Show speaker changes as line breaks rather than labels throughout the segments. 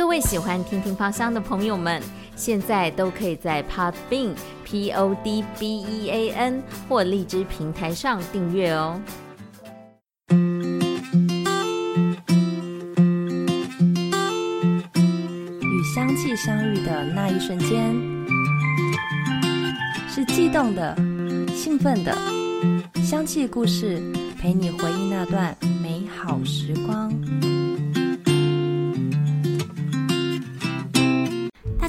各位喜欢听听芳香的朋友们，现在都可以在 Podbean P O D B E A N 或荔枝平台上订阅哦。
与香气相遇的那一瞬间，是悸动的、兴奋的。香气故事陪你回忆那段美好时光。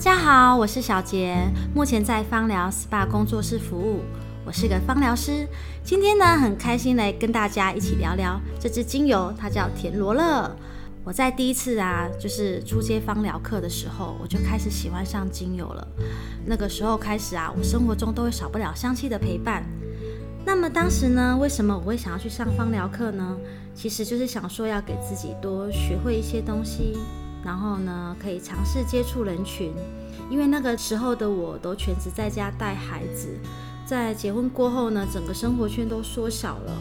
大家好，我是小杰，目前在芳疗 SPA 工作室服务，我是个芳疗师。今天呢，很开心来跟大家一起聊聊这支精油，它叫田螺乐。我在第一次啊，就是初阶芳疗课的时候，我就开始喜欢上精油了。那个时候开始啊，我生活中都会少不了香气的陪伴。那么当时呢，为什么我会想要去上芳疗课呢？其实就是想说要给自己多学会一些东西，然后呢，可以尝试接触人群。因为那个时候的我都全职在家带孩子，在结婚过后呢，整个生活圈都缩小了，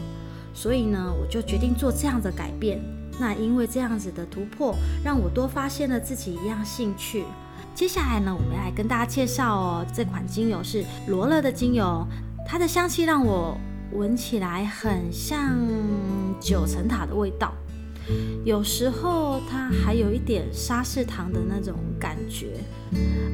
所以呢，我就决定做这样的改变。那因为这样子的突破，让我多发现了自己一样兴趣。接下来呢，我们来跟大家介绍哦，这款精油是罗勒的精油，它的香气让我闻起来很像九层塔的味道，有时候它还有一点沙士糖的那种感觉，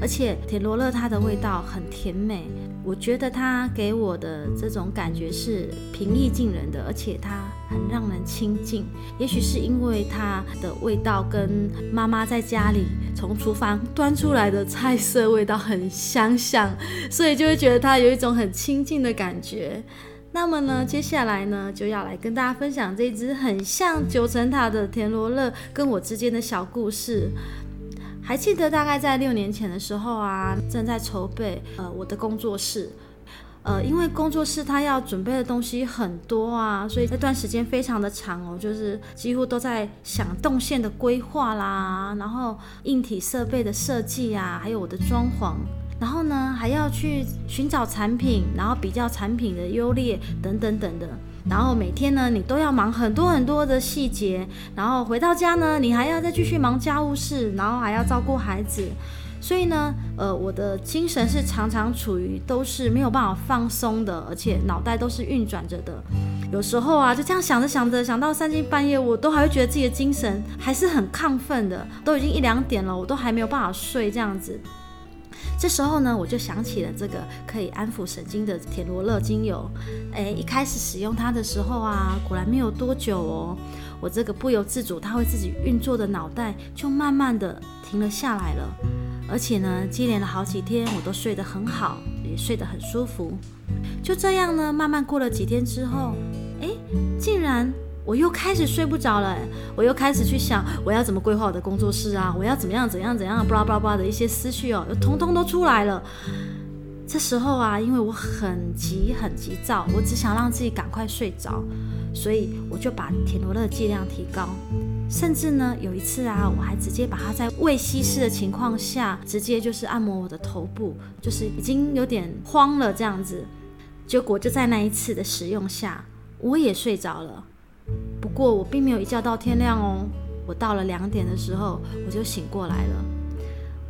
而且铁罗勒它的味道很甜美。我觉得它给我的这种感觉是平易近人的，而且它很让人亲近。也许是因为它的味道跟妈妈在家里从厨房端出来的菜色味道很相像，所以就会觉得它有一种很亲近的感觉。那么呢，接下来呢就要来跟大家分享这只很像九层塔的田螺乐跟我之间的小故事。还记得大概在六年前的时候啊，正在筹备呃我的工作室，呃，因为工作室它要准备的东西很多啊，所以那段时间非常的长哦，就是几乎都在想动线的规划啦，然后硬体设备的设计啊，还有我的装潢，然后呢还要去寻找产品，然后比较产品的优劣等等等的。然后每天呢，你都要忙很多很多的细节，然后回到家呢，你还要再继续忙家务事，然后还要照顾孩子，所以呢，呃，我的精神是常常处于都是没有办法放松的，而且脑袋都是运转着的。有时候啊，就这样想着想着，想到三更半夜，我都还会觉得自己的精神还是很亢奋的，都已经一两点了，我都还没有办法睡这样子。这时候呢，我就想起了这个可以安抚神经的田螺乐精油。哎，一开始使用它的时候啊，果然没有多久哦，我这个不由自主它会自己运作的脑袋就慢慢的停了下来了。而且呢，接连了好几天，我都睡得很好，也睡得很舒服。就这样呢，慢慢过了几天之后，哎，竟然。我又开始睡不着了，我又开始去想我要怎么规划我的工作室啊，我要怎么样怎样怎样，巴拉巴拉巴的一些思绪哦，通通都出来了。这时候啊，因为我很急很急躁，我只想让自己赶快睡着，所以我就把田螺乐剂量提高，甚至呢有一次啊，我还直接把它在未稀释的情况下，直接就是按摩我的头部，就是已经有点慌了这样子。结果就在那一次的使用下，我也睡着了。不过我并没有一觉到天亮哦，我到了两点的时候我就醒过来了。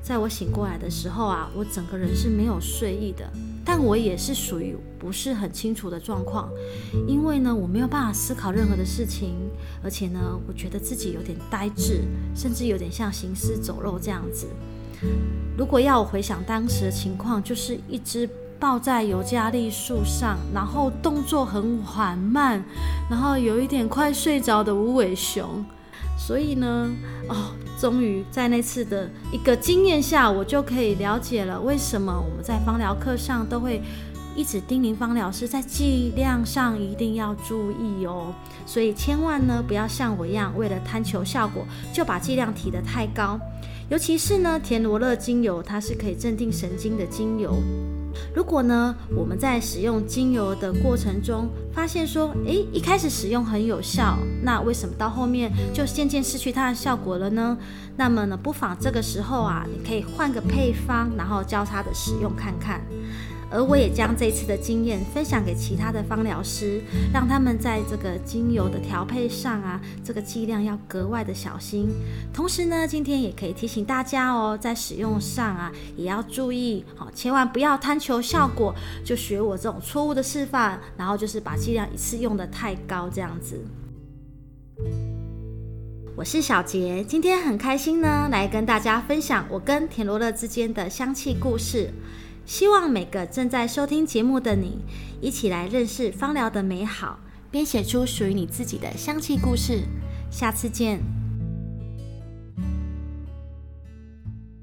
在我醒过来的时候啊，我整个人是没有睡意的，但我也是属于不是很清楚的状况，因为呢我没有办法思考任何的事情，而且呢我觉得自己有点呆滞，甚至有点像行尸走肉这样子。如果要我回想当时的情况，就是一只。抱在尤加利树上，然后动作很缓慢，然后有一点快睡着的无尾熊。所以呢，哦，终于在那次的一个经验下，我就可以了解了为什么我们在芳疗课上都会一直叮咛芳疗师在剂量上一定要注意哦。所以千万呢不要像我一样，为了贪求效果就把剂量提得太高。尤其是呢，田螺乐精油，它是可以镇定神经的精油。如果呢，我们在使用精油的过程中，发现说，诶，一开始使用很有效，那为什么到后面就渐渐失去它的效果了呢？那么呢，不妨这个时候啊，你可以换个配方，然后交叉的使用看看。而我也将这次的经验分享给其他的芳疗师，让他们在这个精油的调配上啊，这个剂量要格外的小心。同时呢，今天也可以提醒大家哦，在使用上啊，也要注意，好，千万不要贪求效果，就学我这种错误的示范，然后就是把剂量一次用的太高这样子。我是小杰，今天很开心呢，来跟大家分享我跟田罗乐之间的香气故事。希望每个正在收听节目的你，一起来认识芳疗的美好，编写出属于你自己的香气故事。下次见！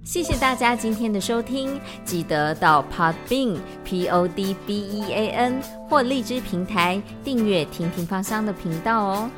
谢谢大家今天的收听，记得到 Podbean P O D B E A N 或荔枝平台订阅“婷婷芳香”的频道哦。